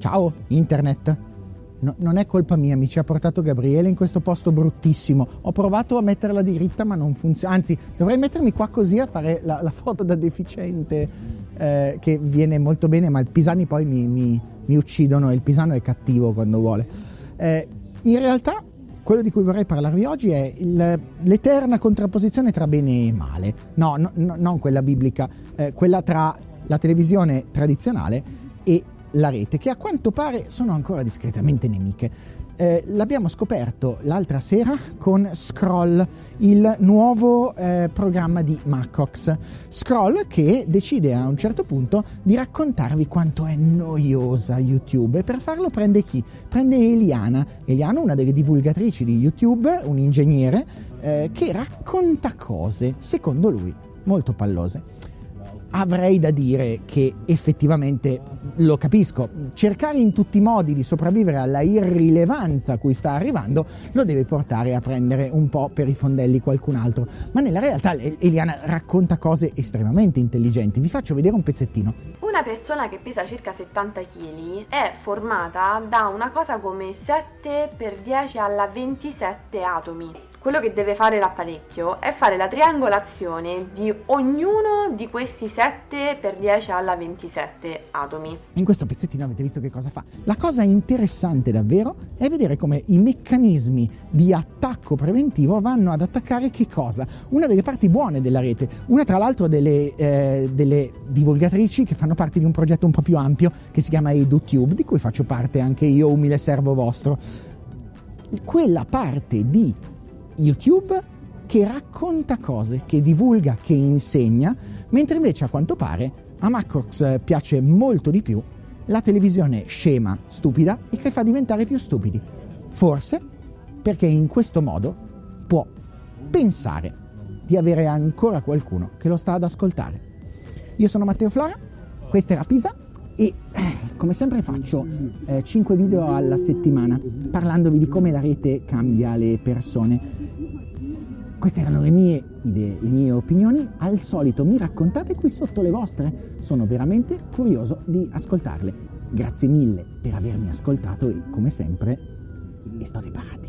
Ciao, internet. No, non è colpa mia, mi ci ha portato Gabriele in questo posto bruttissimo. Ho provato a metterla diritta, ma non funziona. Anzi, dovrei mettermi qua così a fare la, la foto da deficiente, eh, che viene molto bene, ma i pisani poi mi, mi, mi, uccidono il pisano è cattivo quando vuole. Eh, in realtà, quello di cui vorrei parlarvi oggi è il, l'eterna contrapposizione tra bene e male. No, no, no non quella biblica, eh, quella tra la televisione tradizionale e la rete, che a quanto pare sono ancora discretamente nemiche. Eh, l'abbiamo scoperto l'altra sera con Scroll, il nuovo eh, programma di Macox. Scroll che decide a un certo punto di raccontarvi quanto è noiosa YouTube e per farlo prende chi? Prende Eliana. Eliana, una delle divulgatrici di YouTube, un ingegnere, eh, che racconta cose, secondo lui, molto pallose avrei da dire che effettivamente lo capisco. Cercare in tutti i modi di sopravvivere alla irrilevanza a cui sta arrivando lo deve portare a prendere un po' per i fondelli qualcun altro. Ma nella realtà Eliana racconta cose estremamente intelligenti. Vi faccio vedere un pezzettino. Una persona che pesa circa 70 kg è formata da una cosa come 7 per 10 alla 27 atomi quello che deve fare l'apparecchio è fare la triangolazione di ognuno di questi 7 per 10 alla 27 atomi. In questo pezzettino avete visto che cosa fa. La cosa interessante davvero è vedere come i meccanismi di attacco preventivo vanno ad attaccare che cosa? Una delle parti buone della rete, una tra l'altro delle, eh, delle divulgatrici che fanno parte di un progetto un po' più ampio che si chiama EduTube, di cui faccio parte anche io, umile servo vostro. Quella parte di YouTube che racconta cose, che divulga, che insegna, mentre invece a quanto pare a Macrox eh, piace molto di più la televisione scema, stupida e che fa diventare più stupidi. Forse perché in questo modo può pensare di avere ancora qualcuno che lo sta ad ascoltare. Io sono Matteo Flora, questa era Pisa e come sempre faccio eh, 5 video alla settimana parlandovi di come la rete cambia le persone. Queste erano le mie idee, le mie opinioni. Al solito mi raccontate qui sotto le vostre. Sono veramente curioso di ascoltarle. Grazie mille per avermi ascoltato e come sempre, e sto parati.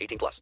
18 plus.